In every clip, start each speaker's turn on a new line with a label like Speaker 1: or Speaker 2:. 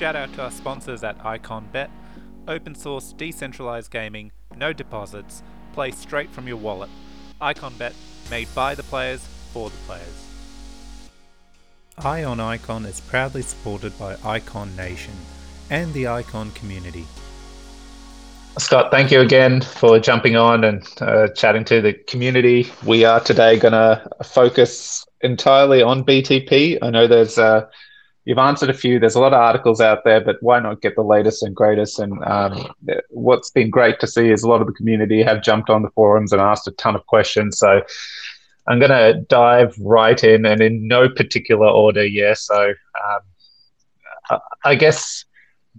Speaker 1: Shout out to our sponsors at IconBet. Open source, decentralized gaming, no deposits, play straight from your wallet. IconBet, made by the players for the players. Ion Icon is proudly supported by Icon Nation and the Icon community.
Speaker 2: Scott, thank you again for jumping on and uh, chatting to the community. We are today going to focus entirely on BTP. I know there's uh, you've answered a few. There's a lot of articles out there, but why not get the latest and greatest? And um, what's been great to see is a lot of the community have jumped on the forums and asked a ton of questions. So I'm going to dive right in, and in no particular order. Yeah. So um, I guess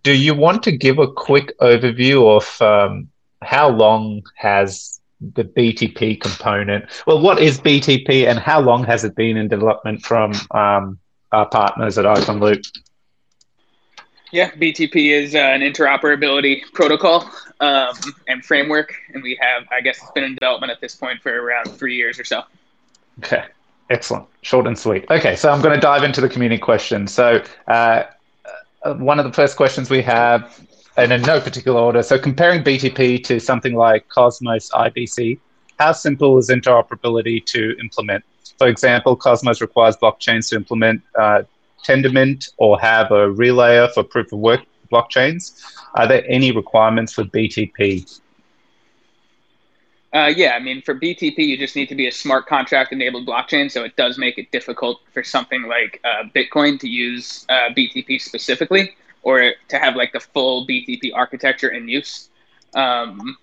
Speaker 2: do you want to give a quick overview of um, how long has the BTP component? Well, what is BTP and how long has it been in development from um, our partners at ICONLOOP?
Speaker 3: Yeah, BTP is uh, an interoperability protocol um, and framework, and we have, I guess, it's been in development at this point for around three years or so.
Speaker 2: Okay, excellent, short and sweet. Okay, so I'm going to dive into the community questions. So, uh, uh, one of the first questions we have, and in no particular order. So, comparing BTP to something like Cosmos IBC, how simple is interoperability to implement? For example, Cosmos requires blockchains to implement uh, Tendermint or have a relayer for proof of work blockchains. Are there any requirements for BTP?
Speaker 3: Uh, yeah, I mean, for BTP, you just need to be a smart contract enabled blockchain. So it does make it difficult for something like uh, Bitcoin to use uh, BTP specifically or to have like the full BTP architecture in use. Um,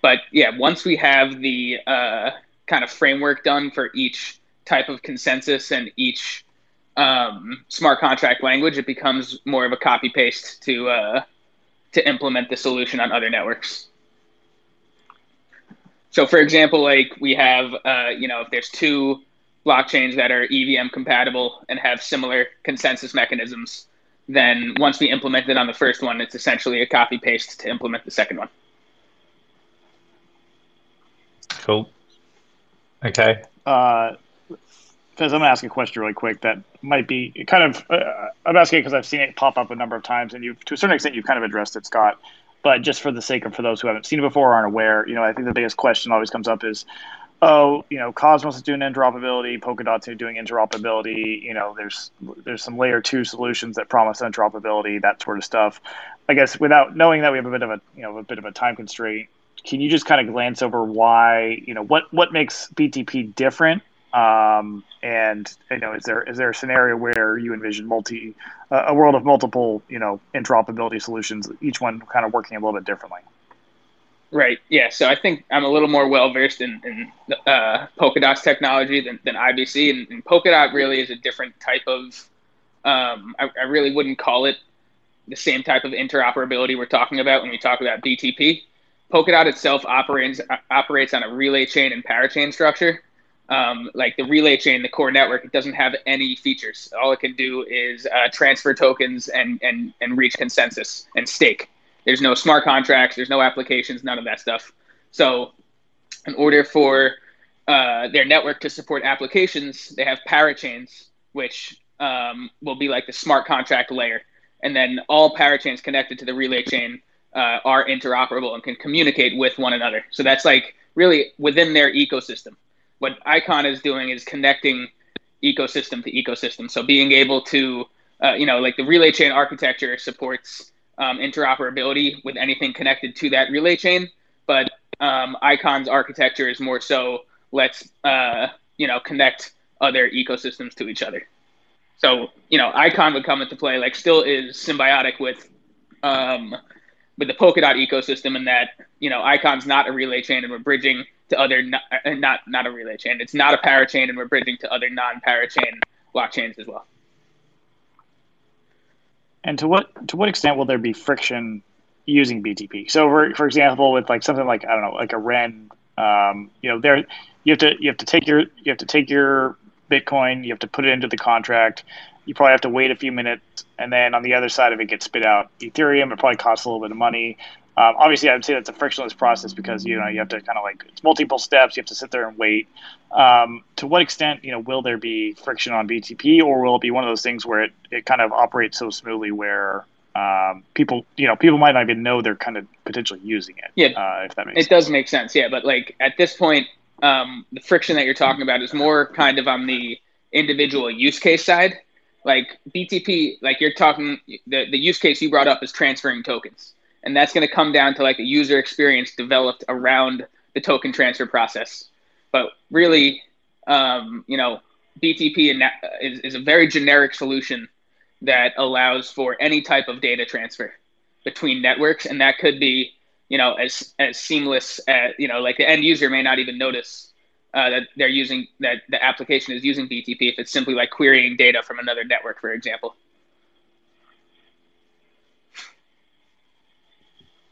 Speaker 3: but yeah, once we have the uh, kind of framework done for each type of consensus and each um, smart contract language, it becomes more of a copy paste to uh, to implement the solution on other networks. So, for example, like we have, uh, you know, if there's two blockchains that are EVM compatible and have similar consensus mechanisms, then once we implement it on the first one, it's essentially a copy paste to implement the second one.
Speaker 2: Cool. Okay.
Speaker 4: Uh, I'm gonna ask a question really quick that might be kind of uh, I'm asking it because I've seen it pop up a number of times, and you've to a certain extent you've kind of addressed it, Scott. But just for the sake of for those who haven't seen it before or aren't aware, you know, I think the biggest question always comes up is, oh, you know, Cosmos is doing interoperability, Polkadot's doing interoperability. You know, there's there's some layer two solutions that promise interoperability, that sort of stuff. I guess without knowing that we have a bit of a you know a bit of a time constraint, can you just kind of glance over why you know what what makes BTP different um, and you know, is there is there a scenario where you envision multi uh, a world of multiple you know interoperability solutions, each one kind of working a little bit differently?
Speaker 3: Right. Yeah. So I think I'm a little more well versed in, in uh, Polkadot's technology than, than IBC, and, and, Polkadot really is a different type of. Um, I, I really wouldn't call it the same type of interoperability we're talking about when we talk about BTP. Polkadot itself operates operates on a relay chain and parachain structure, um, like the relay chain, the core network, it doesn't have any features. All it can do is uh, transfer tokens and, and, and reach consensus and stake. There's no smart contracts, there's no applications, none of that stuff. So, in order for uh, their network to support applications, they have parachains, which um, will be like the smart contract layer. And then all parachains connected to the relay chain uh, are interoperable and can communicate with one another. So that's like really within their ecosystem what Icon is doing is connecting ecosystem to ecosystem. So being able to, uh, you know, like the relay chain architecture supports um, interoperability with anything connected to that relay chain, but um, Icon's architecture is more so let's, uh, you know, connect other ecosystems to each other. So, you know, Icon would come into play, like still is symbiotic with um, with the Polkadot ecosystem and that, you know, Icon's not a relay chain and we're bridging to other not uh, not, not a relay chain. It's not a parachain, and we're bridging to other non-parachain blockchains as well.
Speaker 4: And to what to what extent will there be friction using BTP? So, for for example, with like something like I don't know, like a Ren, um, you know, there you have to you have to take your you have to take your Bitcoin, you have to put it into the contract. You probably have to wait a few minutes, and then on the other side of it gets spit out Ethereum. It probably costs a little bit of money. Um, obviously, I would say that's a frictionless process because you know you have to kind of like it's multiple steps. You have to sit there and wait. Um, to what extent, you know, will there be friction on BTP, or will it be one of those things where it, it kind of operates so smoothly where um, people you know people might not even know they're kind of potentially using it.
Speaker 3: Yeah,
Speaker 4: uh, if that makes
Speaker 3: it
Speaker 4: sense.
Speaker 3: does make sense. Yeah, but like at this point, um, the friction that you're talking about is more kind of on the individual use case side. Like BTP, like you're talking, the, the use case you brought up is transferring tokens. And that's going to come down to like a user experience developed around the token transfer process. But really, um, you know, BTP is, is a very generic solution that allows for any type of data transfer between networks. And that could be, you know, as, as seamless as, you know, like the end user may not even notice uh, that they're using that the application is using BTP if it's simply like querying data from another network, for example.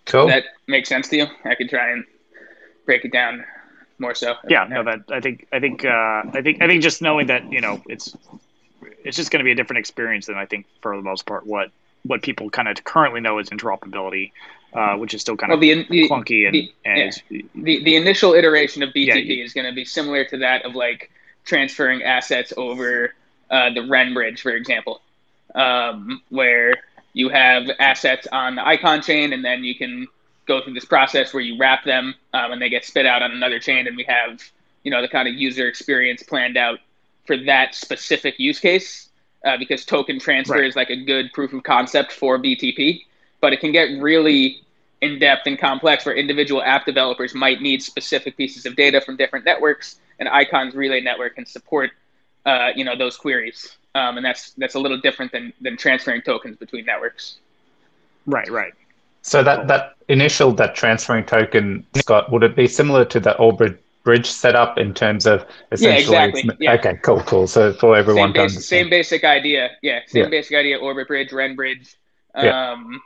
Speaker 2: Cool.
Speaker 3: Does that makes sense to you? I could try and break it down more so.
Speaker 4: Yeah, no, that I think I think uh, I think I think just knowing that you know it's it's just going to be a different experience than I think for the most part what what people kind of currently know as interoperability uh, which is still kind well, of the, the, clunky and,
Speaker 3: the,
Speaker 4: and
Speaker 3: yeah. the the initial iteration of BTP yeah, is going to be similar to that of like transferring assets over uh, the Ren bridge, for example, um, where you have assets on the Icon chain, and then you can go through this process where you wrap them um, and they get spit out on another chain, and we have you know the kind of user experience planned out for that specific use case. Uh, because token transfer right. is like a good proof of concept for BTP, but it can get really in depth and complex where individual app developers might need specific pieces of data from different networks and icon's relay network can support uh, you know those queries. Um, and that's that's a little different than than transferring tokens between networks.
Speaker 4: Right right.
Speaker 2: So that that initial that transferring token scott would it be similar to the orbit bridge setup in terms of essentially
Speaker 3: yeah, exactly. yeah.
Speaker 2: okay cool cool. So for everyone
Speaker 3: same, basic, same basic idea. Yeah same yeah. basic idea orbit bridge Ren bridge. Um, yeah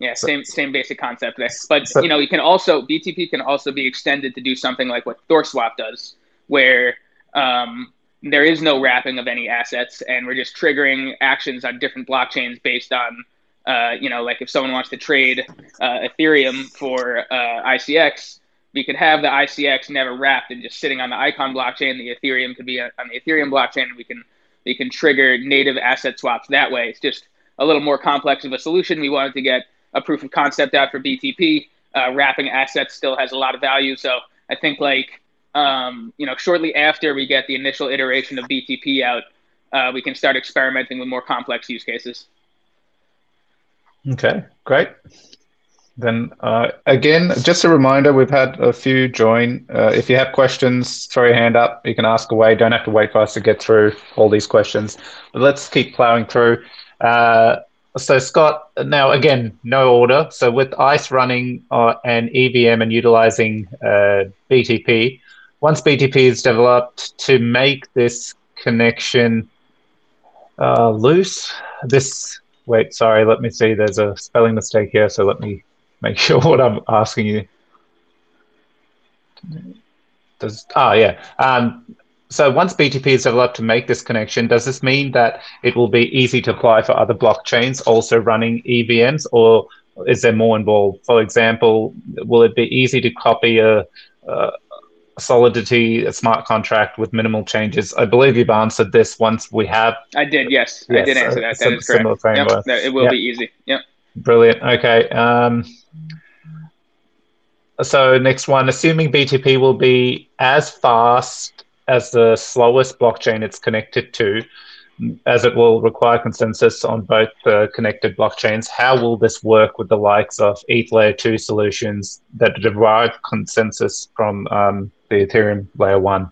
Speaker 3: yeah, same same basic concept there. But you know, you can also BTP can also be extended to do something like what ThorSwap does, where um, there is no wrapping of any assets, and we're just triggering actions on different blockchains based on, uh, you know, like if someone wants to trade uh, Ethereum for uh, ICX, we could have the ICX never wrapped and just sitting on the Icon blockchain. The Ethereum could be on the Ethereum blockchain, and we can we can trigger native asset swaps that way. It's just a little more complex of a solution. We wanted to get a proof of concept out for BTP. Uh, wrapping assets still has a lot of value. So I think like um, you know shortly after we get the initial iteration of BTP out, uh, we can start experimenting with more complex use cases.
Speaker 2: Okay, great. Then uh, again, just a reminder, we've had a few join. Uh, if you have questions, throw your hand up. You can ask away. Don't have to wait for us to get through all these questions. But let's keep plowing through. So Scott, now again, no order. So with ICE running uh, an EVM and utilizing uh, BTP, once BTP is developed to make this connection uh, loose, this wait, sorry, let me see. There's a spelling mistake here, so let me make sure what I'm asking you. Does ah yeah. Um, so once BTP is developed to make this connection, does this mean that it will be easy to apply for other blockchains also running EVMs, or is there more involved? For example, will it be easy to copy a, a Solidity a smart contract with minimal changes? I believe you've answered this once we have.
Speaker 3: I did, yes, yes I did answer that. That is correct. Yep, it will yep. be easy. Yep.
Speaker 2: Brilliant. Okay. Um, so next one, assuming BTP will be as fast as the slowest blockchain it's connected to, as it will require consensus on both the connected blockchains. How will this work with the likes of ETH layer 2 solutions that derive consensus from um, the Ethereum layer 1?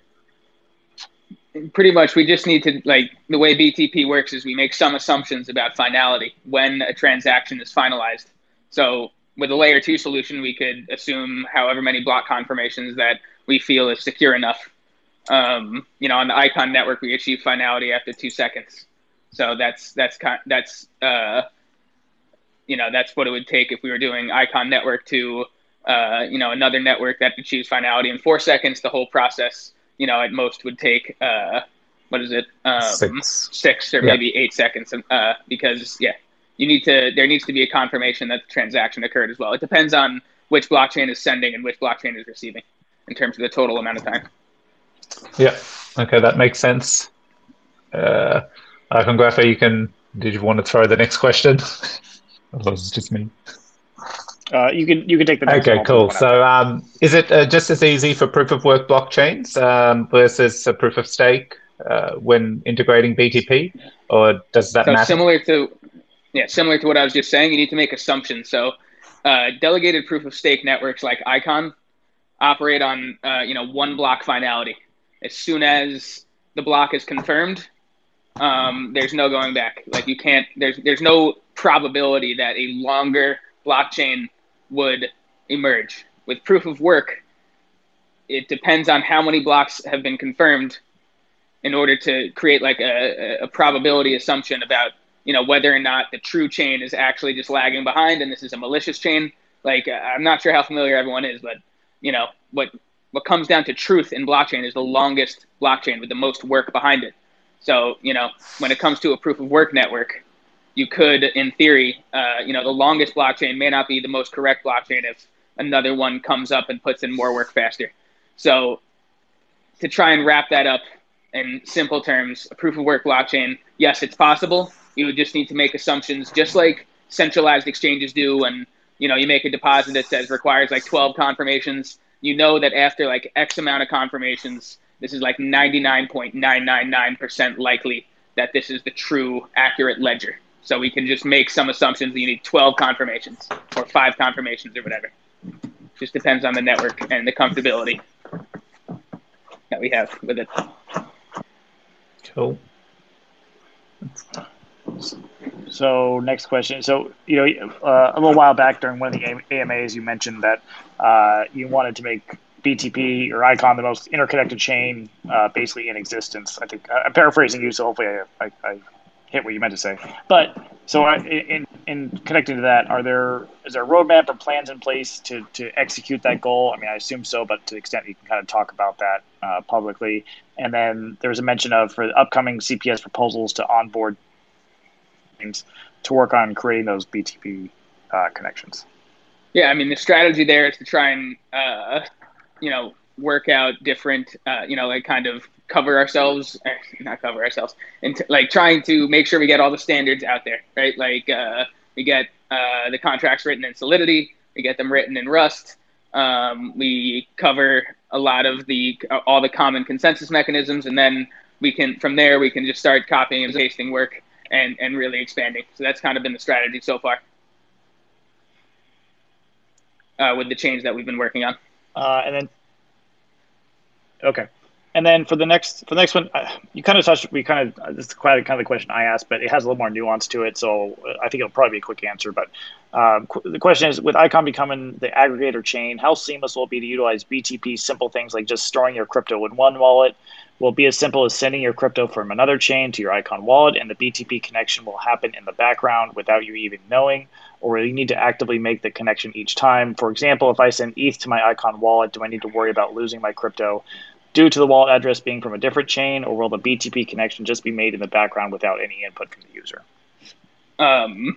Speaker 3: Pretty much, we just need to, like, the way BTP works is we make some assumptions about finality when a transaction is finalized. So, with a layer 2 solution, we could assume however many block confirmations that we feel is secure enough um, you know, on the Icon network, we achieve finality after two seconds. So that's that's kind that's uh, you know that's what it would take if we were doing Icon network to uh, you know another network that achieves finality in four seconds. The whole process, you know, at most would take uh, what is it um,
Speaker 2: six.
Speaker 3: six or yeah. maybe eight seconds uh, because yeah, you need to there needs to be a confirmation that the transaction occurred as well. It depends on which blockchain is sending and which blockchain is receiving in terms of the total amount of time.
Speaker 2: Yeah. Okay, that makes sense. Uh, Congrafo, you can. Did you want to throw the next question? Or was just me?
Speaker 4: Uh, you can you can take the next
Speaker 2: Okay, cool. So, um, is it uh, just as easy for proof of work blockchains um, versus a proof of stake uh, when integrating BTP, or does that
Speaker 3: So
Speaker 2: matter?
Speaker 3: similar to, yeah, similar to what I was just saying, you need to make assumptions. So, uh, delegated proof of stake networks like Icon operate on, uh, you know, one block finality. As soon as the block is confirmed, um, there's no going back. Like you can't. There's there's no probability that a longer blockchain would emerge. With proof of work, it depends on how many blocks have been confirmed in order to create like a, a probability assumption about you know whether or not the true chain is actually just lagging behind and this is a malicious chain like i'm not sure how familiar everyone is but you know what what comes down to truth in blockchain is the longest blockchain with the most work behind it so you know when it comes to a proof of work network you could in theory uh, you know the longest blockchain may not be the most correct blockchain if another one comes up and puts in more work faster so to try and wrap that up in simple terms, a proof of work blockchain, yes, it's possible. You would just need to make assumptions, just like centralized exchanges do. And you know, you make a deposit that says requires like 12 confirmations. You know that after like X amount of confirmations, this is like 99.999% likely that this is the true accurate ledger. So we can just make some assumptions that you need 12 confirmations or five confirmations or whatever. Just depends on the network and the comfortability that we have with it.
Speaker 2: Cool.
Speaker 4: So next question. So you know, uh, a little while back during one of the AMAs, you mentioned that uh, you wanted to make BTP or Icon the most interconnected chain, uh, basically in existence. I think I'm paraphrasing you, so hopefully I, I, I hit what you meant to say. But so I, in in connecting to that, are there is there a roadmap or plans in place to to execute that goal? I mean, I assume so, but to the extent you can kind of talk about that uh, publicly. And then there was a mention of for the upcoming CPS proposals to onboard to work on creating those BTP uh, connections.
Speaker 3: Yeah, I mean the strategy there is to try and uh, you know work out different uh, you know like kind of cover ourselves eh, not cover ourselves and t- like trying to make sure we get all the standards out there right like uh, we get uh, the contracts written in solidity we get them written in rust um, we cover a lot of the all the common consensus mechanisms and then we can from there we can just start copying and pasting work and and really expanding. So that's kind of been the strategy so far uh, with the change that we've been working on.
Speaker 4: Uh, and then okay and then for the next for the next one, uh, you kind of touched. We kind of this is quite kind of the question I asked, but it has a little more nuance to it. So I think it'll probably be a quick answer. But um, qu- the question is, with Icon becoming the aggregator chain, how seamless will it be to utilize BTP simple things like just storing your crypto in one wallet? Will be as simple as sending your crypto from another chain to your Icon wallet, and the BTP connection will happen in the background without you even knowing? Or you need to actively make the connection each time? For example, if I send ETH to my Icon wallet, do I need to worry about losing my crypto? Due to the wallet address being from a different chain, or will the BTP connection just be made in the background without any input from the user?
Speaker 3: Um,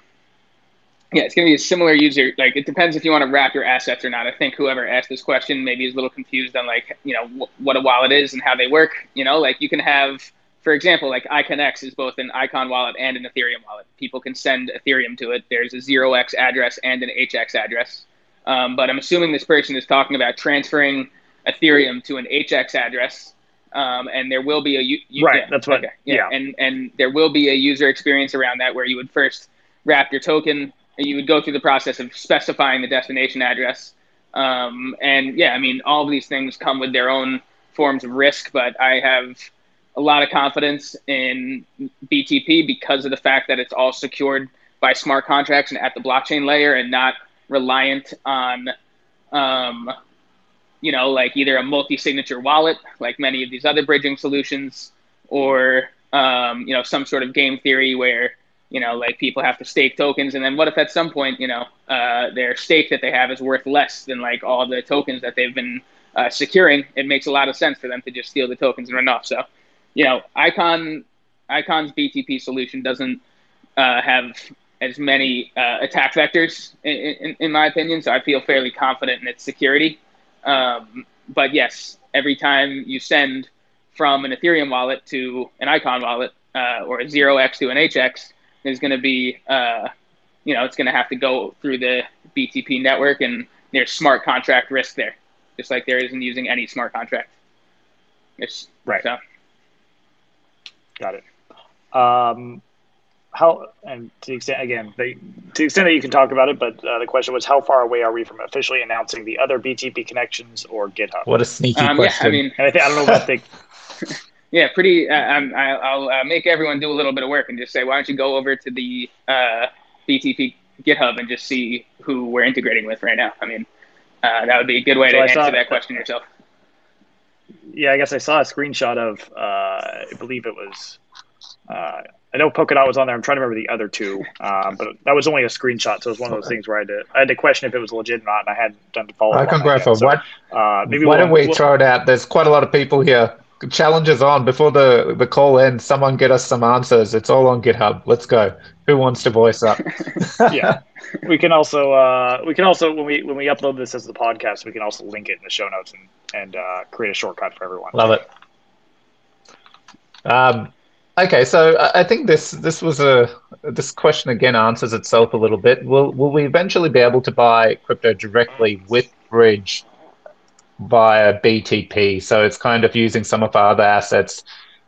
Speaker 3: yeah, it's going to be a similar user. Like, it depends if you want to wrap your assets or not. I think whoever asked this question maybe is a little confused on like, you know, wh- what a wallet is and how they work. You know, like you can have, for example, like ICONex is both an Icon wallet and an Ethereum wallet. People can send Ethereum to it. There's a 0x address and an HX address. Um, but I'm assuming this person is talking about transferring Ethereum to an HX address, um, and there will be a
Speaker 4: u- right. Yeah, that's what. Okay,
Speaker 3: yeah. yeah, and and there will be a user experience around that where you would first wrap your token. And you would go through the process of specifying the destination address, um, and yeah, I mean all of these things come with their own forms of risk, but I have a lot of confidence in BTP because of the fact that it's all secured by smart contracts and at the blockchain layer and not reliant on um, you know, like either a multi-signature wallet, like many of these other bridging solutions, or um, you know, some sort of game theory where you know, like people have to stake tokens, and then what if at some point, you know, uh, their stake that they have is worth less than like all the tokens that they've been uh, securing? It makes a lot of sense for them to just steal the tokens and run off. So, you know, Icon Icon's BTP solution doesn't uh, have as many uh, attack vectors, in, in, in my opinion. So I feel fairly confident in its security. Um, but yes, every time you send from an Ethereum wallet to an Icon wallet uh, or a 0x to an HX, there's going to be uh, you know, it's going to have to go through the BTP network, and there's smart contract risk there, just like there is in using any smart contract. It's,
Speaker 4: Right.
Speaker 3: So,
Speaker 4: Got it. Um, how and to the extent again, the, to the extent that you can talk about it, but uh, the question was, how far away are we from officially announcing the other BTP connections or GitHub?
Speaker 2: What a sneaky
Speaker 3: um, yeah. I mean,
Speaker 4: And I, think I don't know what they.
Speaker 3: Yeah, pretty. Uh, I'm, I, I'll uh, make everyone do a little bit of work and just say, why don't you go over to the uh, BTP GitHub and just see who we're integrating with right now? I mean, uh, that would be a good way
Speaker 4: So
Speaker 3: to
Speaker 4: I
Speaker 3: answer
Speaker 4: saw-
Speaker 3: that question yourself.
Speaker 4: Yeah, I guess I saw a screenshot of. Uh, I believe it was. Uh, I know Polkadot was on there. I'm trying to remember the other two, um, but that was only a screenshot, so it was one of those things where I had to I had to question if it was legit or not, and I hadn't done the follow.
Speaker 2: I can go for what?
Speaker 4: uh, maybe
Speaker 2: Why
Speaker 4: we'll-
Speaker 2: don't we
Speaker 4: we'll-
Speaker 2: throw it out? There's quite a lot of people here. Challenges on before the the call ends. Someone get us some answers. It's all on GitHub. Let's go. Who wants to voice up?
Speaker 4: yeah we can also uh, we can also when we when we upload this as the podcast we can also link it in the show notes and and uh, create a shortcut for everyone
Speaker 2: Love it. Um, okay, so I I think this this was a this question again answers itself a little bit. Will will we eventually be able to buy crypto directly with Bridge via BTP? So it's kind of using some of our other assets.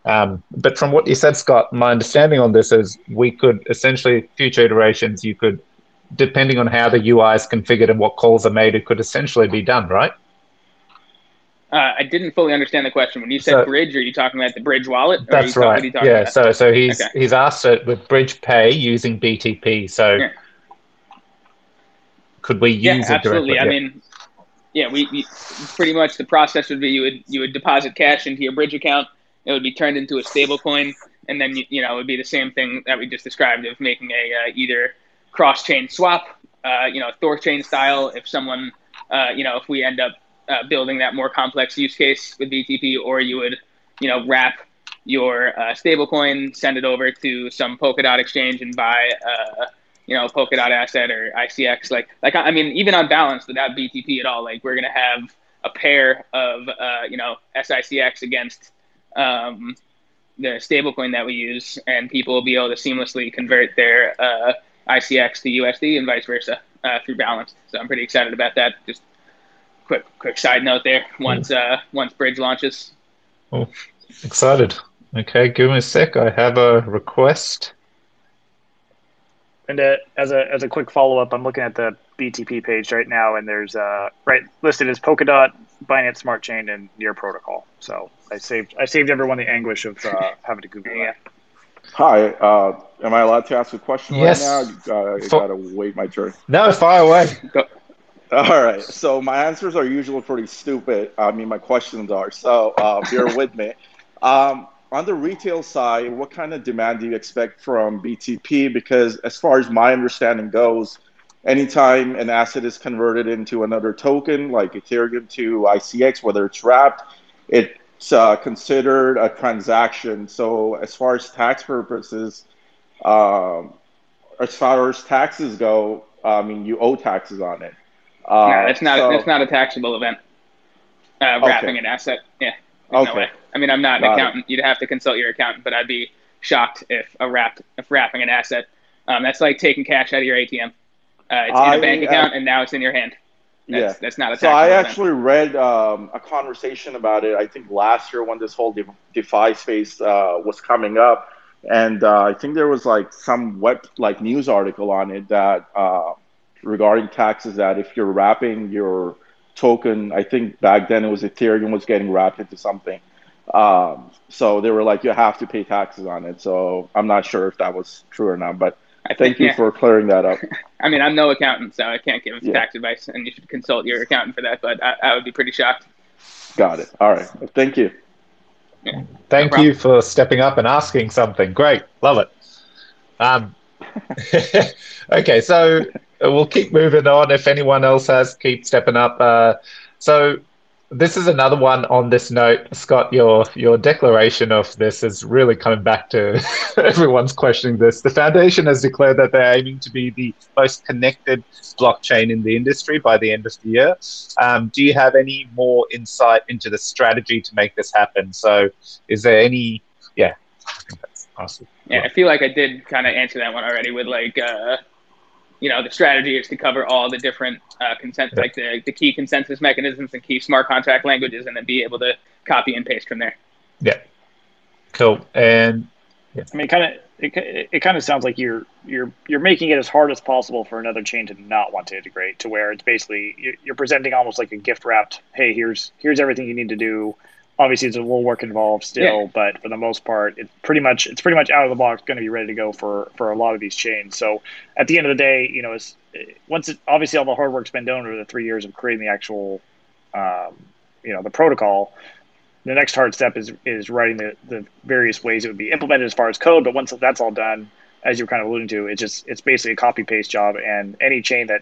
Speaker 2: Um, but from what you said, Scott, my understanding on this is we could essentially future iterations. You could, depending on how the UI is configured and what calls are made, it could essentially be done, right?
Speaker 3: Uh, I didn't fully understand the question. When you said
Speaker 2: So-
Speaker 3: bridge, are you talking about the bridge wallet? Or are you
Speaker 2: That's
Speaker 3: talking- what are
Speaker 2: right. Yeah.
Speaker 3: about?
Speaker 2: So so he's
Speaker 3: Okay.
Speaker 2: he's asked it with Bridge Pay using BTP. So
Speaker 3: Yeah.
Speaker 2: could we
Speaker 3: yeah,
Speaker 2: use it
Speaker 3: absolutely.
Speaker 2: directly?
Speaker 3: I
Speaker 2: Yeah.
Speaker 3: mean, yeah, we, we pretty much the process would be you would you would deposit cash into your bridge account. It would be turned into a stable coin, and then you, you know it would be the same thing that we just described of making a uh, either cross chain swap, uh, you know, Thor chain style. If someone, uh, you know, if we end up uh, building that more complex use case with BTP, or you would, you know, wrap your uh, stable coin, send it over to some Polkadot exchange, and buy. Uh, you know, Polkadot asset or ICX. Like, like I mean, even on balance without BTP at all, like we're gonna have a pair of uh, you know SICX against um, the stablecoin that we use, and people will be able to seamlessly convert their uh, ICX to USD and vice versa uh, through balance. So I'm pretty excited about that. Just quick, quick side note there. Once uh, once Bridge launches,
Speaker 2: Excited. Okay, give me a sec. I have a request.
Speaker 4: and uh, as a as a quick follow up i'm looking at the btp page right now and there's uh right listed as polkadot binance smart chain and near protocol so i saved i saved everyone the anguish of uh, having to google
Speaker 3: Yeah.
Speaker 4: that
Speaker 5: Hi, uh, am I allowed to ask a question
Speaker 2: Yes.
Speaker 5: right now? Uh, I
Speaker 2: For-
Speaker 5: gotta wait my turn.
Speaker 2: No, fire away.
Speaker 5: All right, so my answers are usually pretty stupid. I mean, my questions are. So uh, bear with me. Um, on the retail side, what kind of demand do you expect from BTP? Because as far as my understanding goes, anytime an asset is converted into another token, like Ethereum to ICX, whether it's wrapped, it's uh, considered a transaction. So as far as tax purposes, um, as far as taxes go, I mean, you owe taxes on it. Uh,
Speaker 3: no, that's not
Speaker 5: so-
Speaker 3: that's not a taxable event. Uh, wrapping an asset, yeah. There's no
Speaker 5: Okay.
Speaker 3: way. I mean, I'm not an
Speaker 5: Got it.
Speaker 3: accountant. You'd have to consult your accountant, but I'd be shocked if a wrapped if wrapping an asset. Um, that's like taking cash out of your ATM. Uh, it's in a bank
Speaker 5: uh,
Speaker 3: account, and now it's in your hand. That's,
Speaker 5: yeah.
Speaker 3: that's not a
Speaker 5: So I
Speaker 3: event.
Speaker 5: actually read um, a conversation about it. I think last year when this whole De- DeFi space uh, was coming up, and uh, I think there was like some web like news article on it that uh, regarding taxes that if you're wrapping your token, I think back then it was Ethereum was getting wrapped into something. Um, so they were like, you have to pay taxes on it. So I'm not sure if that was true or not, but
Speaker 3: I think,
Speaker 5: thank you
Speaker 3: yeah.
Speaker 5: for clearing that up.
Speaker 3: I mean, I'm no accountant, so I can't give
Speaker 5: Yeah.
Speaker 3: tax advice, and you should consult your accountant for that. But I, I would be pretty shocked.
Speaker 5: Got it. All right. Thank you.
Speaker 2: Thank
Speaker 3: problem.
Speaker 2: you for stepping up and asking something. Great, love it. Um, okay, so we'll keep moving on. If anyone else has, keep stepping up. Uh, so this is another one on this note, Scott. Your your declaration of this is really coming back to everyone's questioning this. The foundation has declared that they're aiming to be the most connected blockchain in the industry by the end of the year. Um, do you have any more insight into the strategy to make this happen? So, is there any? Yeah, awesome.
Speaker 3: Yeah, I feel like I did kind of answer that one already with like, uh, you know the strategy is to cover all the different uh, consent, yeah. like the, the key consensus mechanisms and key smart contract languages, and then be able to copy and paste from there.
Speaker 2: Yeah, cool. And
Speaker 4: yeah. I mean, kind of it, it kind of sounds like you're you're you're making it as hard as possible for another chain to not want to integrate to where it's basically you're presenting almost like a gift wrapped hey here's here's everything you need to do obviously there's a little work involved still yeah. but for the most part it's pretty much it's pretty much out of the box going to be ready to go for for a lot of these chains so at the end of the day you know it's once it, obviously all the hard work's been done over the three years of creating the actual um, you know the protocol the next hard step is is writing the, the various ways it would be implemented as far as code. But once that's all done, as you're kind of alluding to, it's just it's basically a copy paste job. And any chain that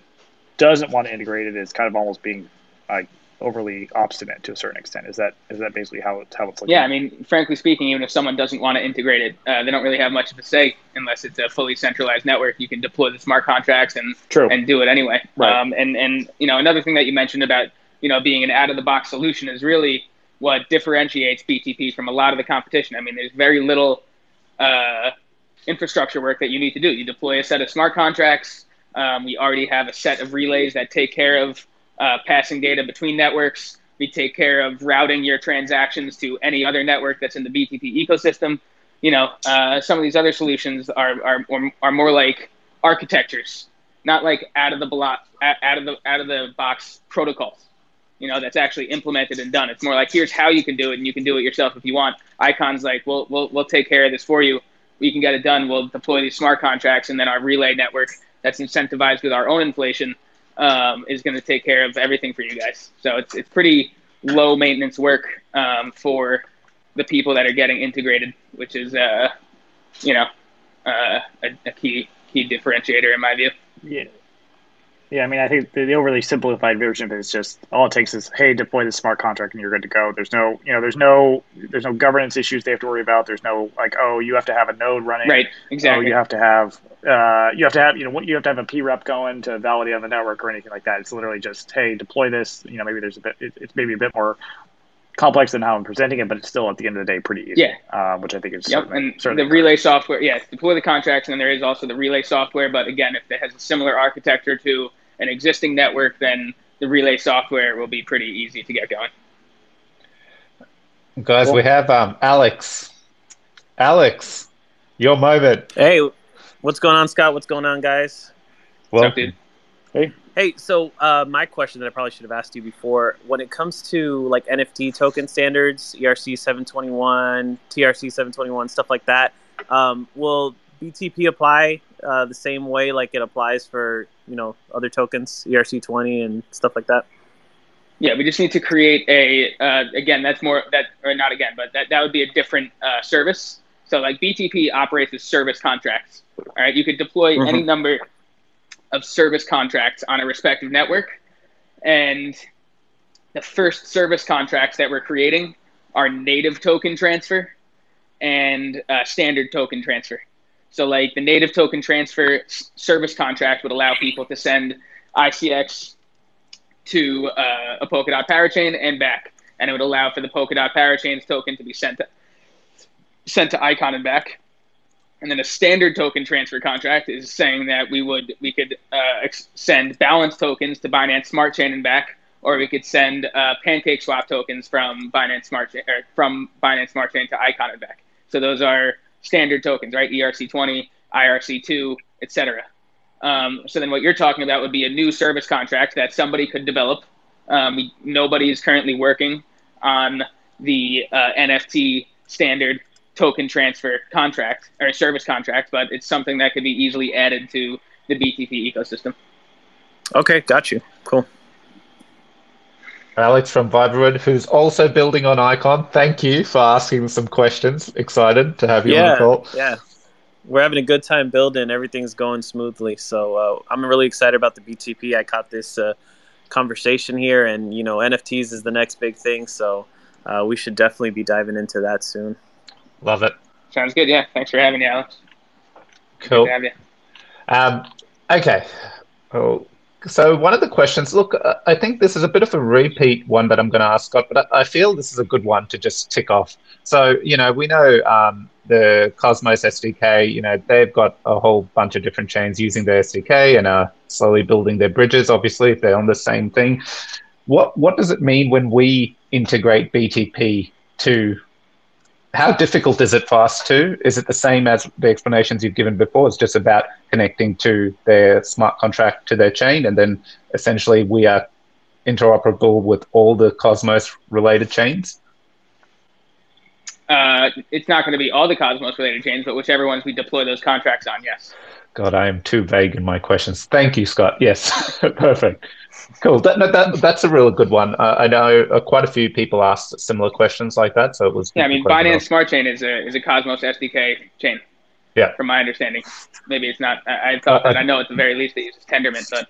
Speaker 4: doesn't want to integrate it is kind of almost being like overly obstinate to a certain extent. Is that is that basically how it's how it's looking?
Speaker 3: Yeah, I mean, frankly speaking, even if someone doesn't want to integrate it, uh, they don't really have much of a say unless it's a fully centralized network. You can deploy the smart contracts and
Speaker 4: True.
Speaker 3: and do it anyway.
Speaker 4: Right.
Speaker 3: Um, and and you know another thing that you mentioned about you know being an out of the box solution is really what differentiates BTP from a lot of the competition. I mean, there's very little uh, infrastructure work that you need to do. You deploy a set of smart contracts. Um, we already have a set of relays that take care of uh, passing data between networks. We take care of routing your transactions to any other network that's in the BTP ecosystem. You know, uh, some of these other solutions are, are, are more like architectures, not like out of the block, out of the out of the box protocols you know that's actually implemented and done. It's more like here's how you can do it, and you can do it yourself if you want. Icon's like we'll we'll we'll take care of this for you. We can get it done. We'll deploy these smart contracts, and then our relay network that's incentivized with our own inflation um, is going to take care of everything for you guys. So it's it's pretty low maintenance work um, for the people that are getting integrated, which is uh, you know uh, a, a key key differentiator in my view.
Speaker 4: Yeah, yeah, I mean, I think the, the, overly simplified version of it is just all it takes is, hey, deploy the smart contract and you're good to go. There's no, you know, there's no, there's no governance issues they have to worry about. There's no like, oh, you have to have a node running.
Speaker 3: Right. Exactly.
Speaker 4: Oh, you have to have, uh, you have to have, you know, you have to have a P rep going to validate on the network or anything like that. It's literally just, hey, deploy this. You know, maybe there's a bit, it, it's maybe a bit more complex than how I'm presenting it, but it's still at the end of the day pretty easy.
Speaker 3: Yeah.
Speaker 4: Uh, which I think is
Speaker 3: yep. and the relay software. yes, deploy the contracts, and then there is also the relay software. But again, if it has a similar architecture to an existing network, then the relay software will be pretty easy to get going.
Speaker 2: Guys, cool. we have um, Alex. Alex, your moment.
Speaker 6: Hey, what's going on, Scott? What's going on, guys?
Speaker 2: Well,
Speaker 6: hey. Hey, so uh, my question that I probably should have asked you before, when it comes to like NFT token standards, ERC 721, TRC 721, stuff like that, um, will BTP apply uh, the same way like it applies for you know other tokens, ERC20 and stuff like that?
Speaker 3: Yeah, we just need to create a uh, again. That's more that or not again, but that that would be a different uh, service. So like BTP operates as service contracts. All right, you could deploy mm-hmm. any number of service contracts on a respective network, and the first service contracts that we're creating are native token transfer and uh, standard token transfer. So like the native token transfer service contract would allow people to send ICX to uh, a Polkadot parachain and back, and it would allow for the Polkadot parachains token to be sent to, sent to Icon and back. And then a standard token transfer contract is saying that we would we could uh, send balance tokens to Binance Smart Chain and back, or we could send uh, Pancake Swap tokens from Binance Smart Chain from Binance Smart Chain to Icon and back. So those are standard tokens, right? ERC20, IRC2, etc. Um, so then what you're talking about would be a new service contract that somebody could develop. Um, nobody is currently working on the uh, NFT standard token transfer contract or service contract, but it's something that could be easily added to the BTP ecosystem.
Speaker 6: Okay, got you. Cool.
Speaker 2: Alex from Viberwood, who's also building on Icon. Thank you for asking some questions. Excited to have you
Speaker 6: yeah,
Speaker 2: on the call.
Speaker 6: Yeah, we're having a good time building. Everything's going smoothly. So uh, I'm really excited about the BTP. I caught this uh, conversation here, and you know, NFTs is the next big thing. So uh, we should definitely be diving into that soon.
Speaker 2: Love it.
Speaker 3: Sounds good. Yeah. Thanks for having me, Alex.
Speaker 2: Cool. Have Um, okay. Oh, so one of the questions, look, uh, I think this is a bit of a repeat one that I'm going to ask Scott, but I feel this is a good one to just tick off. So, you know, we know um, the Cosmos SDK, you know, they've got a whole bunch of different chains using their SDK and are slowly building their bridges, obviously, if they're on the same thing. What, what does it mean when we integrate BTP to how difficult is it for us to? Is it the same as the explanations you've given before? It's just about connecting to their smart contract to their chain, and then essentially we are interoperable with all the Cosmos related chains.
Speaker 3: Uh, it's not going to be all the Cosmos related chains, but whichever ones we deploy those contracts on, yes.
Speaker 2: God, I am too vague in my questions. Thank you, Scott. Yes, perfect. Cool. That, that that's a really good one. Uh, I know uh, quite a few people asked similar questions like that, so it was.
Speaker 3: Yeah, I mean, Binance Smart Chain is a is a Cosmos SDK chain.
Speaker 2: Yeah.
Speaker 3: From my understanding, maybe it's not. I, I thought uh, that I know at the very least it uses Tendermint, but.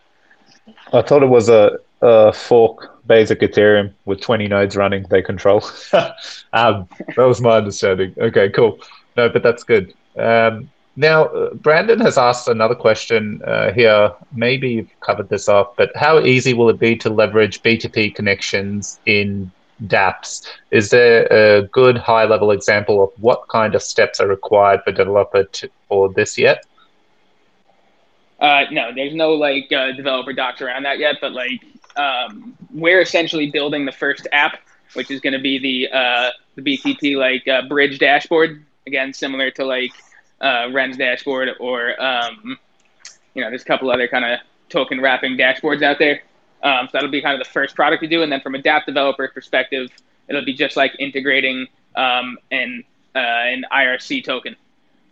Speaker 2: I thought it was a, a fork basic Ethereum with 20 nodes running. They control. um, that was my understanding. Okay, cool. No, but that's good. Um, now, uh, Brandon has asked another question uh, here. Maybe you've covered this off, but how easy will it be to leverage BTP connections in dApps? Is there a good high level example of what kind of steps are required for developer to, for this yet?
Speaker 3: Uh, no, there's no like uh, developer docs around that yet, but like um, we're essentially building the first app, which is going to be the uh, the BTP like uh, bridge dashboard. Again, similar to like uh, Ren's dashboard, or um, you know, there's a couple other kind of token wrapping dashboards out there. Um, so that'll be kind of the first product to do, and then from a dApp developer perspective, it'll be just like integrating um, an uh, an IRC token.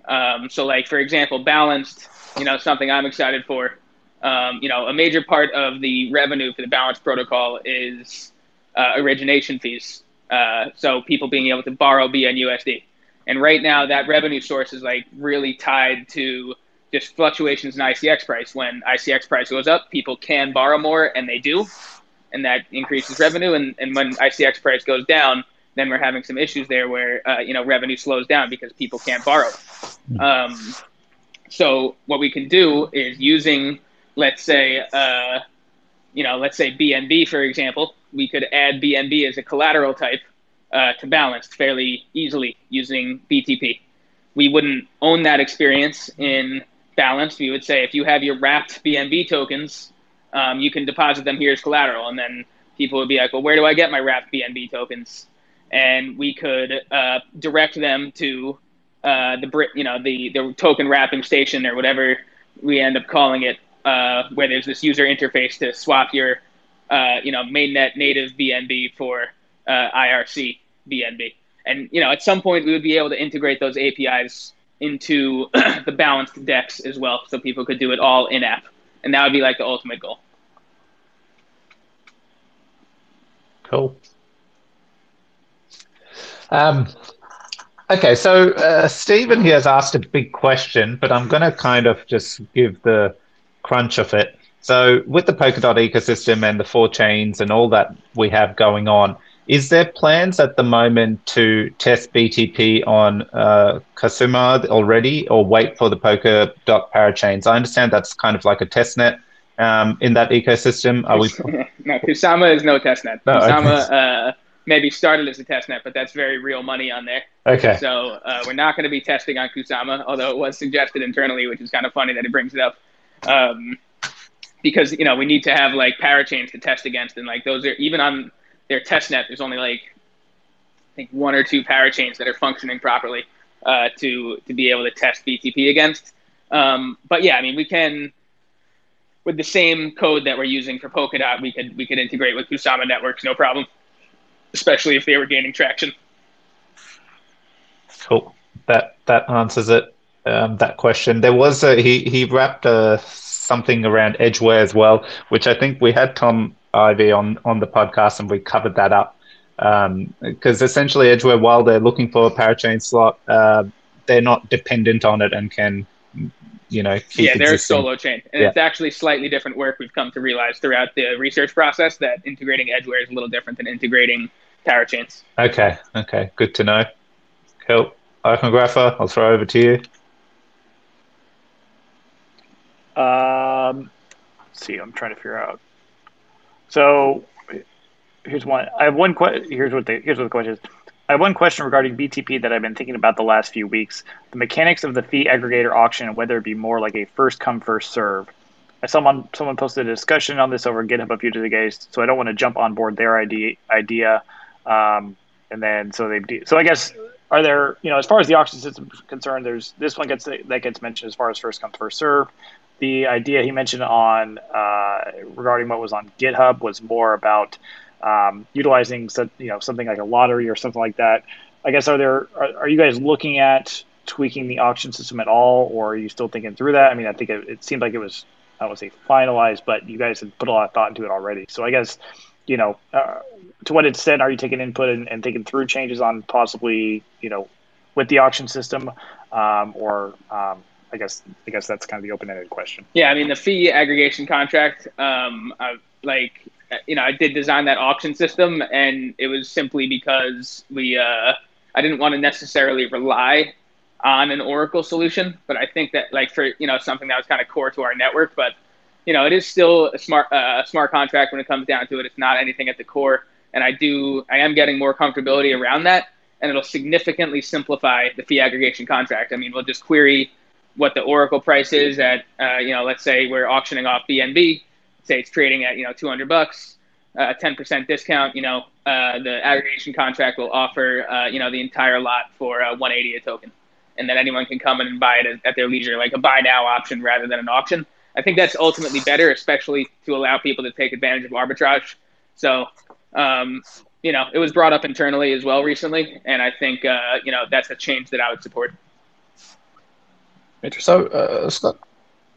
Speaker 3: Um, so, like for example, balanced, you know, something I'm excited for. Um, you know, a major part of the revenue for the Balance protocol is uh, origination fees. Uh, so people being able to borrow BNUSD. And right now, that revenue source is like really tied to just fluctuations in ICX price. When ICX price goes up, people can borrow more, and they do, and that increases revenue. And, and when ICX price goes down, then we're having some issues there where uh, you know revenue slows down because people can't borrow. Hmm. Um, so what we can do is using, let's say, uh, you know, let's say BNB for example, we could add BNB as a collateral type uh, to balanced fairly easily using BTP. We wouldn't own that experience in balanced. We would say if you have your wrapped BNB tokens, um, you can deposit them here as collateral, and then people would be like, "Well, where do I get my wrapped BNB tokens?" And we could uh, direct them to uh, the you know the the token wrapping station or whatever we end up calling it, uh, where there's this user interface to swap your uh, you know mainnet native BNB for uh, IRC BNB. And you know, at some point, we would be able to integrate those APIs into the balanced DEX as well, so people could do it all in app, and that would be like the ultimate goal.
Speaker 2: Cool. Um, okay, so uh, Stephen here has asked a big question, but I'm going to kind of just give the crunch of it. So, with the Polkadot ecosystem and the four chains and all that we have going on, is there plans at the moment to test BTP on uh, Kusama already, or wait for the Polkadot parachains? I understand that's kind of like a testnet um, in that ecosystem. Are we?
Speaker 3: no, Kusama is no testnet. No, Kusama okay. uh, maybe started as a test net, but that's very real money on there.
Speaker 2: Okay.
Speaker 3: So uh, we're not going to be testing on Kusama, although it was suggested internally, which is kind of funny that it brings it up. Um, because you know we need to have like parachains to test against, and like those are even on their test net, there's only like I think one or two parachains that are functioning properly uh, to to be able to test BTP against. Um, but yeah, I mean, we can with the same code that we're using for Polkadot, we could we could integrate with Kusama networks, no problem. Especially if they were gaining traction.
Speaker 2: Cool. That that answers it. Um, that question. There was a he he wrapped a uh, something around Edgeware as well, which I think we had Tom Ivy on on the podcast, and we covered that up because um, essentially Edgeware, while they're looking for a parachain slot, uh, they're not dependent on it and can you know
Speaker 3: yeah they're existing. a solo chain and yeah. it's actually slightly different work we've come to realize throughout the research process that integrating edgeware is a little different than integrating parachains
Speaker 2: okay okay good to know cool icongrapher i'll throw over to you
Speaker 4: um let's see. I'm trying to figure out. So here's one. I have one question. Here's what the here's what the question is. I have one question regarding BTP that I've been thinking about the last few weeks. The mechanics of the fee aggregator auction and whether it be more like a first come first serve. Someone someone posted a discussion on this over GitHub a few days ago, so I don't want to jump on board their idea. idea. Um, and then so they so I guess are there you know as far as the auction system is concerned, there's this one gets that gets mentioned as far as first come first serve. The idea he mentioned on uh, regarding what was on GitHub was more about um, utilizing you know something like a lottery or something like that. I guess are there are, are you guys looking at tweaking the auction system at all, or are you still thinking through that? I mean, I think it, it seemed like it was I would say finalized, but you guys had put a lot of thought into it already. So I guess you know uh, to what extent are you taking input and, and, thinking through changes on possibly you know with the auction system, um, or um, I guess I guess that's kind of the open ended question.
Speaker 3: Yeah, I mean the fee aggregation contract, um, I, like you know, I did design that auction system, and it was simply because we uh, I didn't want to necessarily rely on an Oracle solution, but I think that like for you know something that was kind of core to our network, but you know it is still a smart uh, smart contract when it comes down to it. It's not anything at the core, and I do I am getting more comfortability around that, and it'll significantly simplify the fee aggregation contract. I mean, we'll just query what the Oracle price is at uh, you know let's say we're auctioning off BNB say it's trading at you know 200 bucks, a uh, 10% discount, you know, uh, the aggregation contract will offer uh, you know the entire lot for uh, 180 a token, and then anyone can come in and buy it at, at their leisure, like a buy now option rather than an auction. I think that's ultimately better, especially to allow people to take advantage of arbitrage. So, um, you know, it was brought up internally as well recently, and I think uh, you know that's a change that I would support.
Speaker 2: Interesting. So, uh, Scott,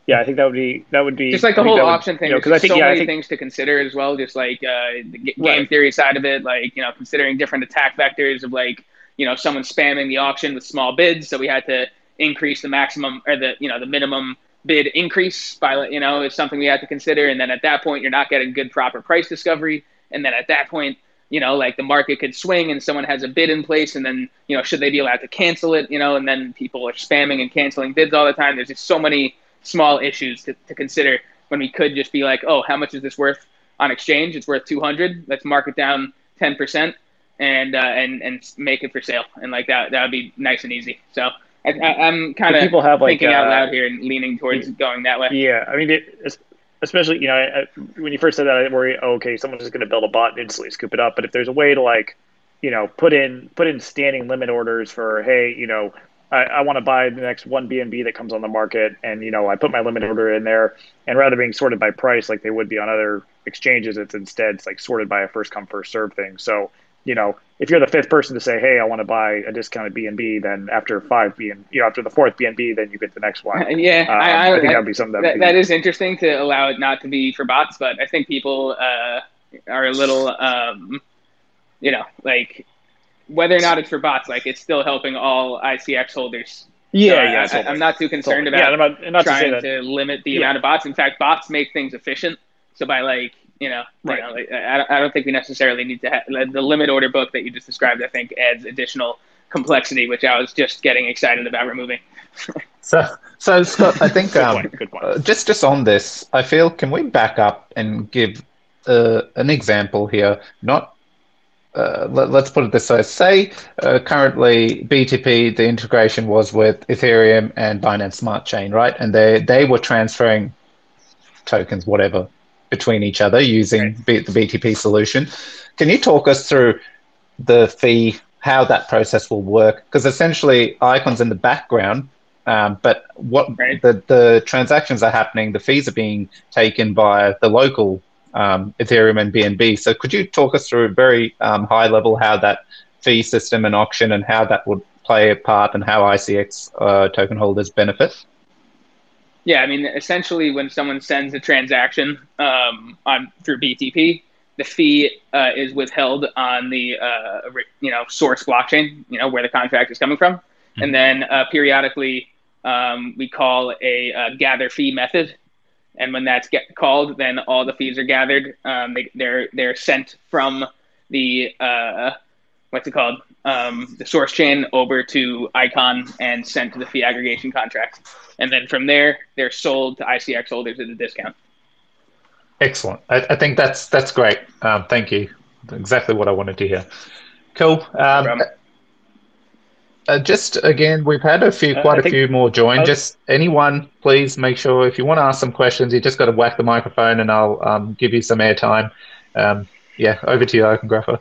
Speaker 4: yeah, I think that would be that would be
Speaker 3: just like the whole option would, thing. You know, There's I think, so yeah, many think, things to consider as well. Just like uh, the game right. theory side of it, like you know, considering different attack vectors of like you know someone spamming the auction with small bids. So we had to increase the maximum or the you know the minimum bid increase by you know is something we had to consider. And then at that point, you're not getting good proper price discovery. And then at that point, you know, like the market could swing and someone has a bid in place, and then you know should they be allowed to cancel it? You know, and then people are spamming and canceling bids all the time. There's just so many small issues to, to consider when we could just be like, oh, how much is this worth on exchange? It's worth 200. Let's mark it down 10% and, uh, and, and make it for sale. And like that, that would be nice and easy. So I, am kind of people have like, thinking uh, out loud here and leaning towards going that way.
Speaker 4: Yeah. I mean, it, especially, you know, I, when you first said that, I worry, oh, okay, someone's just going to build a bot and instantly scoop it up. But if there's a way to like, you know, put in, put in standing limit orders for, Hey, you know, I, I want to buy the next one BNB that comes on the market, and you know I put my limit order in there, and rather being sorted by price like they would be on other exchanges, it's instead it's like sorted by a first come first serve thing. So you know if you're the fifth person to say, hey, I want to buy a discounted BNB, then after five BN, you know after the fourth BNB, then you get the next one.
Speaker 3: yeah, um, I, I, I, think that would be something that, that, that is interesting to allow it not to be for bots, but I think people uh, are a little. Um, you know, like whether or not it's for bots, like it's still helping all ICX holders.
Speaker 4: Yeah, so yeah.
Speaker 3: I, am not too concerned about yeah, not, not trying to, to, limit the yeah. amount of bots. In fact, bots make things efficient. So by like you know, right. you know like, I, I don't think we necessarily need to have the limit order book that you just described. I think adds additional complexity, which I was just getting excited about removing.
Speaker 2: so, so Scott, I think um, point, uh, just just on this, I feel can we back up and give uh, an example here, not uh, let, us put it this way. Say uh, currently BTP, the integration was with Ethereum and Binance Smart Chain, right? And they, they were transferring tokens, whatever, between each other using B, the BTP solution. Can you talk us through the fee, how that process will work? Because essentially, Icon's in the background, um, but what right. the, the transactions are happening, the fees are being taken by the local um, Ethereum and BNB. So could you talk us through a very um, high level how that fee system and auction and how that would play a part and how ICX uh, token holders benefit?
Speaker 3: Yeah, I mean, essentially, when someone sends a transaction um, on through BTP, the fee uh, is withheld on the uh, you know source blockchain, you know where the contract is coming from, mm-hmm. and then uh, periodically um, we call a, a uh, gather fee method and when that's get called, then all the fees are gathered. Um, they, they're they're sent from the uh, what's it called um, the source chain over to Icon and sent to the fee aggregation contract, and then from there they're sold to ICX holders at a discount.
Speaker 2: Excellent. I, I think that's that's great. Um, thank you. Exactly what I wanted to hear. Cool. Um, uh, just again, we've had a few,
Speaker 4: Uh,
Speaker 2: quite
Speaker 4: I
Speaker 2: a
Speaker 4: think-
Speaker 2: few more join.
Speaker 4: uh,
Speaker 2: just anyone, please make sure if you want to ask some questions, you just got to whack the microphone, and I'll um, give you some airtime. Um, yeah, over to you, Opengrapher.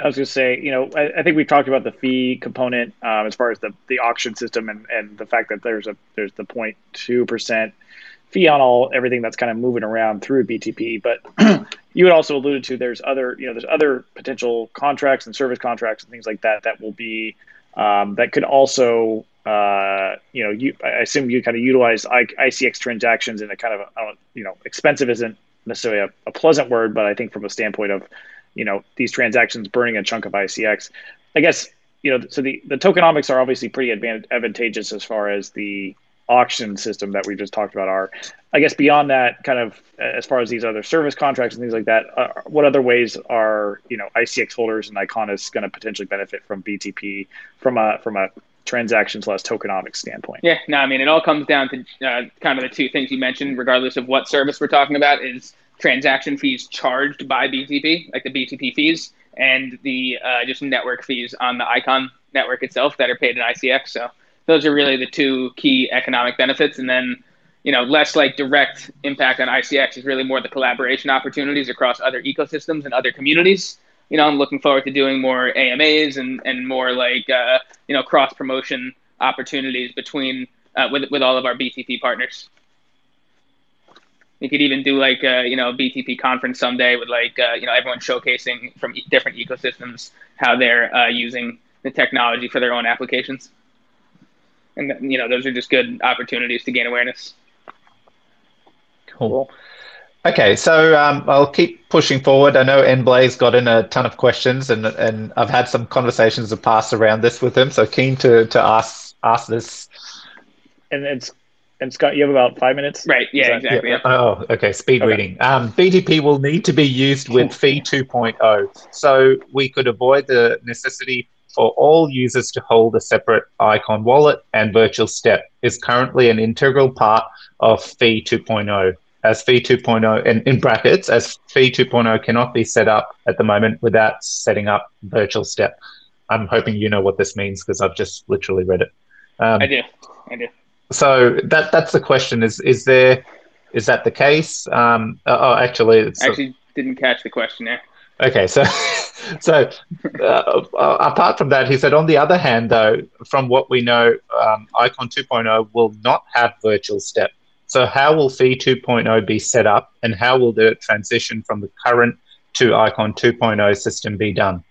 Speaker 4: I was going to say, you know, I, I think we've talked about the fee component um, as far as the, the auction system and, and the fact that there's a there's the 0.2 percent fee on all everything that's kind of moving around through BTP. But you had also alluded to there's other you know there's other potential contracts and service contracts and things like that that will be um, that could also uh, you know you I assume you kind of utilize I, ICX transactions in a kind of you know expensive isn't necessarily a, a pleasant word, but I think from a standpoint of you know these transactions burning a chunk of ICX. I guess you know so the the tokenomics are obviously pretty advan- advantageous as far as the auction system that we just talked about are. I guess beyond that, kind of as far as these other service contracts and things like that, uh, what other ways are you know ICX holders and Iconists going to potentially benefit from BTP from a from a transaction slash tokenomics standpoint?
Speaker 3: Yeah, no, I mean, it all comes down to uh, kind of the two things you mentioned, regardless of what service we're talking about, is transaction fees charged by BTP, like the BTP fees, and the uh, just network fees on the Icon network itself that are paid in ICX. So those are really the two key economic benefits. And then, you know, less like direct impact on ICX is really more the collaboration opportunities across other ecosystems and other communities. You know, I'm looking forward to doing more AMAs and, and more like, uh, you know, cross promotion opportunities between uh, with, with all of our BTP partners. We could even do like a, you know a BTP conference someday with like uh, you know everyone showcasing from different ecosystems how they're uh, using the technology for their own applications. And you know those are just good opportunities to gain awareness.
Speaker 2: Cool. Okay, so um, I'll keep pushing forward. I know Nblaze got in a ton of questions, and and I've had some conversations that passed around this with him. So keen to to ask ask this.
Speaker 4: And it's and Scott, you have about five minutes.
Speaker 3: Right. Yeah.
Speaker 4: That-
Speaker 3: exactly. Yeah.
Speaker 2: Oh, okay. Speed
Speaker 4: Okay.
Speaker 2: reading. Um, BTP will need to be used with Fee 2.0, so we could avoid the necessity for all users to hold a separate Icon wallet. And Virtual Step is currently an integral part of Fee 2.0. As Fee 2.0, and in brackets, as Fee 2.0 cannot be set up at the moment without setting up Virtual Step. I'm hoping you know what this means because I've just literally read it. Um,
Speaker 3: I do. I do.
Speaker 2: So that that's the question: is is there is that the case? Um, oh, actually, it's
Speaker 3: Actually, didn't catch the question there.
Speaker 2: okay. So so uh, apart from that, he said. On the other hand, though, from what we know, um, Icon 2.0 will not have virtual step. So how will Fee 2.0 be set up, and how will the transition from the current to Icon 2.0 system be done?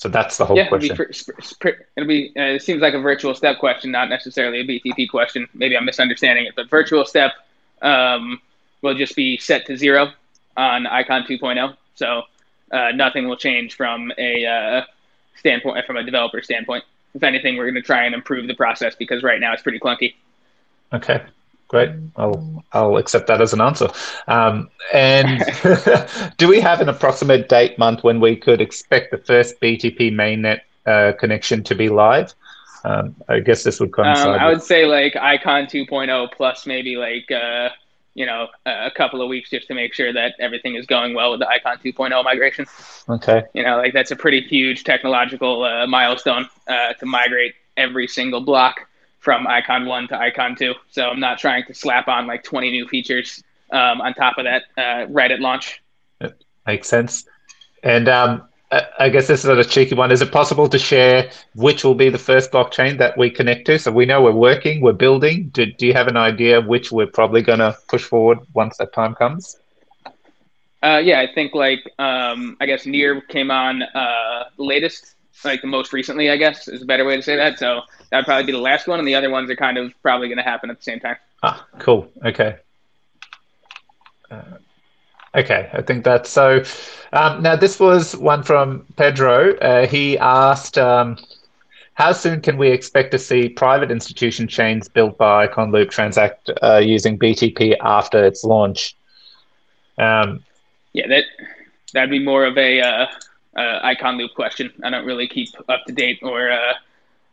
Speaker 2: So that's the whole
Speaker 3: yeah,
Speaker 2: question.
Speaker 3: fr- sp- sp- it'll be. Uh, it seems like a virtual step question, not necessarily a BTP question. Maybe I'm misunderstanding it, but virtual step um, will just be set to zero on Icon 2.0. So uh, nothing will change from a uh, standpoint, from a developer standpoint. If anything, we're going to try and improve the process because right now it's pretty clunky.
Speaker 2: Okay, great. I'll I'll accept that as an answer. Um, and do we have an approximate date month when we could expect the first BTP mainnet uh, connection to be live? Um, I guess this would
Speaker 3: Um,
Speaker 2: coincide.
Speaker 3: I
Speaker 2: with-
Speaker 3: would say like Icon 2.0 plus maybe like uh, you know a a couple of weeks just to make sure that everything is going well with the Icon 2.0 migration.
Speaker 2: okay,
Speaker 3: You know, like that's a pretty huge technological uh, milestone uh, to migrate every single block from Icon 1 to Icon 2. So I'm not trying to slap on like 20 new features um, on top of that uh, right at launch.
Speaker 2: makes sense. And um, I I guess this is a cheeky one. Is it possible to share which will be the first blockchain that we connect to? So we know we're working, we're building. Do, do you have an idea which we're probably going to push forward once that time comes?
Speaker 3: Uh, yeah, I think like um, I guess Near came on uh, latest, like the most recently. I guess is a better way to say that. So that'd probably be the last one, and the other ones are kind of probably going to happen at the same time.
Speaker 2: Ah, cool. Okay. Uh, okay, I think that's so. Um, now, this was one from Pedro. Uh, he asked, um, "How soon can we expect to see private institution chains built by ICONLOOP transact uh, using BTP after its launch?" Um,
Speaker 3: Yeah, that that'd be more of a uh, ICONLOOP question. I don't really keep up to date, or uh,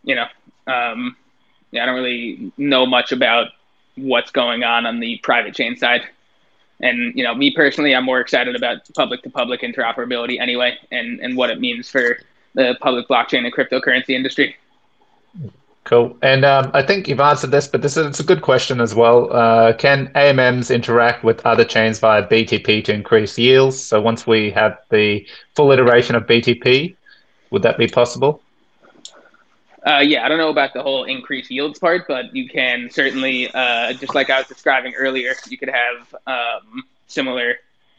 Speaker 3: you know, um, yeah, I don't really know much about what's going on on the private chain side. And you know, me personally, I'm more excited about public to public interoperability anyway, and and what it means for the public blockchain and cryptocurrency industry.
Speaker 2: Cool. And um, I think you've answered this, but this is it's a good question as well. Uh, can AMMs interact with other chains via BTP to increase yields? So once we have the full iteration of BTP, would that be possible?
Speaker 3: Uh, yeah, I don't know about the whole increased yields part, but you can certainly, uh, just like I was describing earlier, you could have um, similar.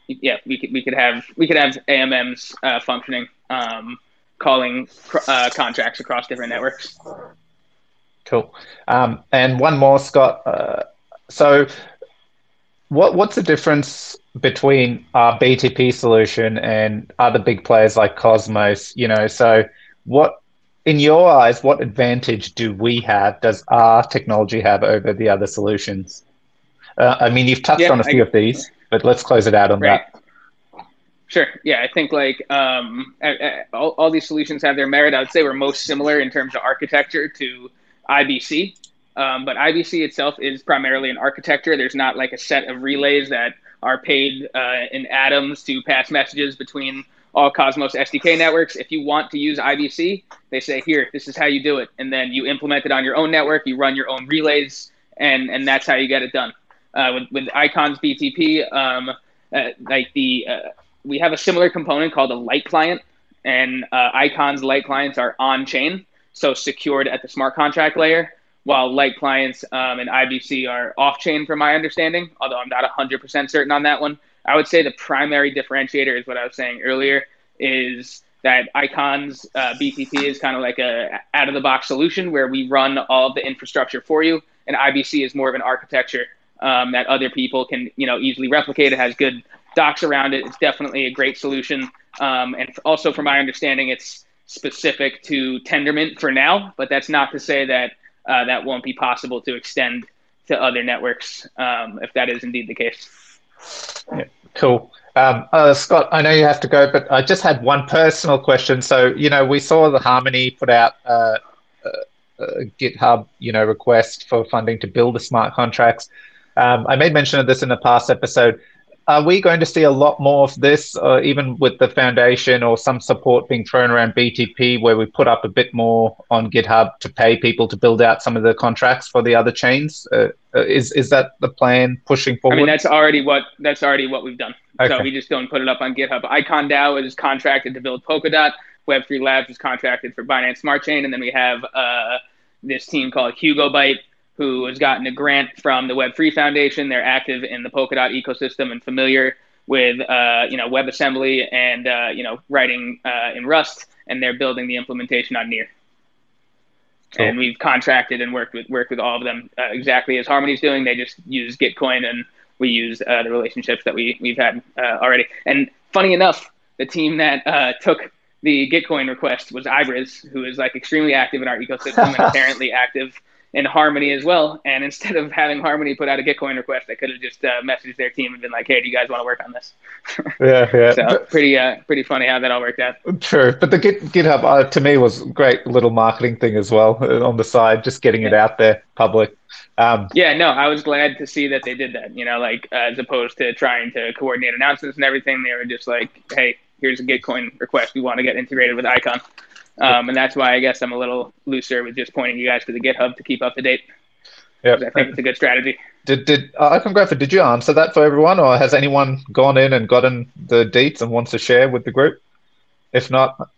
Speaker 3: Yeah, we could we could have we could have AMMs uh, functioning, um, calling uh, contracts across different networks.
Speaker 2: Cool. Um, and one more, Scott. Uh, so, what what's the difference between our BTP solution and other big players like Cosmos? You know, so what in your eyes, what advantage do we have? Does our technology have over the other solutions? Uh, I mean, you've touched yeah, on a few I, of these, but let's close it out on right. that.
Speaker 3: Sure. Yeah, I think like um, all, all these solutions have their merit. I would say we're most similar in terms of architecture to IBC. Um, but IBC itself is primarily an architecture. There's not like a set of relays that are paid uh, in atoms to pass messages between all Cosmos SDK networks. If you want to use IBC, they say, here, this is how you do it. And then you implement it on your own network, you run your own relays, and, and that's how you get it done. Uh, with, with Icons BTP, um, uh, like the, uh, we have a similar component called a light client, and uh, Icons light clients are on chain so secured at the smart contract layer, while light clients um, and IBC are off chain, from my understanding, although I'm not 100% certain on that one. I would say the primary differentiator is what I was saying earlier is that Icons uh, BTP is kind of like a out of the box solution where we run all the infrastructure for you, and IBC is more of an architecture um, that other people can you know easily replicate. It has good docs around it. It's definitely a great solution, um, and also from my understanding, it's specific to Tendermint for now, but that's not to say that uh, that won't be possible to extend to other networks um, if that is indeed the case.
Speaker 2: Yeah, cool. Um, uh, Scott, I know you have to go, but I just had one personal question. So, you know, we saw the Harmony put out uh, a, uh, a GitHub, you know, request for funding to build the smart contracts. Um, I made mention of this in a past episode are we going to see a lot more of this, uh, even with the foundation or some support being thrown around BTP, where we put up a bit more on GitHub to pay people to build out some of the contracts for the other chains? Uh, uh is is that the plan pushing forward? I
Speaker 3: mean, that's already what that's already what we've done. Okay. So we just don't put it up on GitHub. Icon DAO is contracted to build Polkadot. Web3 Labs is contracted for Binance Smart Chain, and then we have uh, this team called HugoByte who has gotten a grant from the Web3 Foundation. They're active in the Polkadot ecosystem and familiar with uh, you know WebAssembly and uh, you know writing uh, in Rust, and they're building the implementation on Near. Cool. And we've contracted and worked with worked with all of them uh, exactly as Harmony's doing. They just use Gitcoin, and we use uh, the relationships that we we've had uh, already. And funny enough, the team that took the Gitcoin request was iBriz, who is like extremely active in our ecosystem and apparently active in Harmony as well. And instead of having Harmony put out a Gitcoin request, I could have just uh, messaged their team and been like, "Hey, do you guys want to work on this?"
Speaker 2: yeah, yeah.
Speaker 3: so pretty, uh, pretty funny how that all worked out.
Speaker 2: True, but the Git, GitHub uh, to me was a great little marketing thing as well uh, on the side, just getting yeah. it out there public.
Speaker 3: Um, yeah, no, I was glad to see that they did that. You know, like uh, as opposed to trying to coordinate announcements and everything, they were just like, "Hey, here's a Gitcoin request. We want to get integrated with Icon." Um, and that's why I guess I'm a little looser with just pointing you guys to the GitHub to keep up to date. Yeah, I think it's a good strategy.
Speaker 2: Did did uh, Icongrapher, did you answer that for everyone, or has anyone gone in and gotten the deets and wants to share with the group? If not,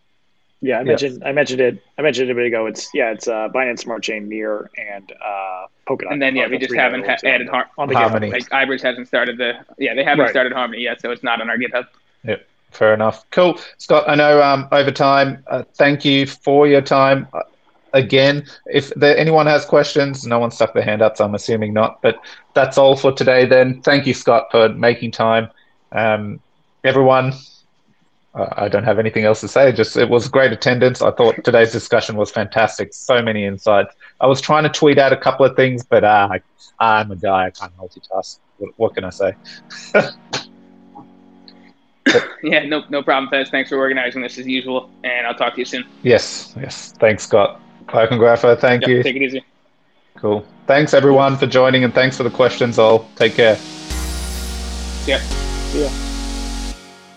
Speaker 4: yeah, I mentioned I mentioned it. I mentioned it a bit ago. It's yeah, it's uh, Binance Smart Chain, Near, and uh, Polkadot.
Speaker 3: And then yeah, we just haven't ha- added har- on the Harmony. GitHub. Like iBriz hasn't started the yeah, they haven't right. started Harmony yet, so it's not on our GitHub.
Speaker 2: Yep. Fair enough. Cool. Scott, I know um, over time, uh, thank you for your time. Uh, again, if there, anyone has questions, no one stuck their hand up, so I'm assuming not. But that's all for today then. Thank you, Scott, for making time. Um, everyone, I don't have anything else to say. Just it was great attendance. I thought today's discussion was fantastic. So many insights. I was trying to tweet out a couple of things, but uh, I, am a guy. I can't multitask. What, what can I say?
Speaker 3: yeah, no, no problem, Fez. Thanks for organizing this as usual, and I'll talk to you soon.
Speaker 2: Yes, yes. Thanks, Scott. Icongrapher, thank you.
Speaker 3: Take it easy.
Speaker 2: Cool. Thanks, everyone, for joining, and thanks for the questions all. Take care.
Speaker 3: Yep.
Speaker 4: Yeah.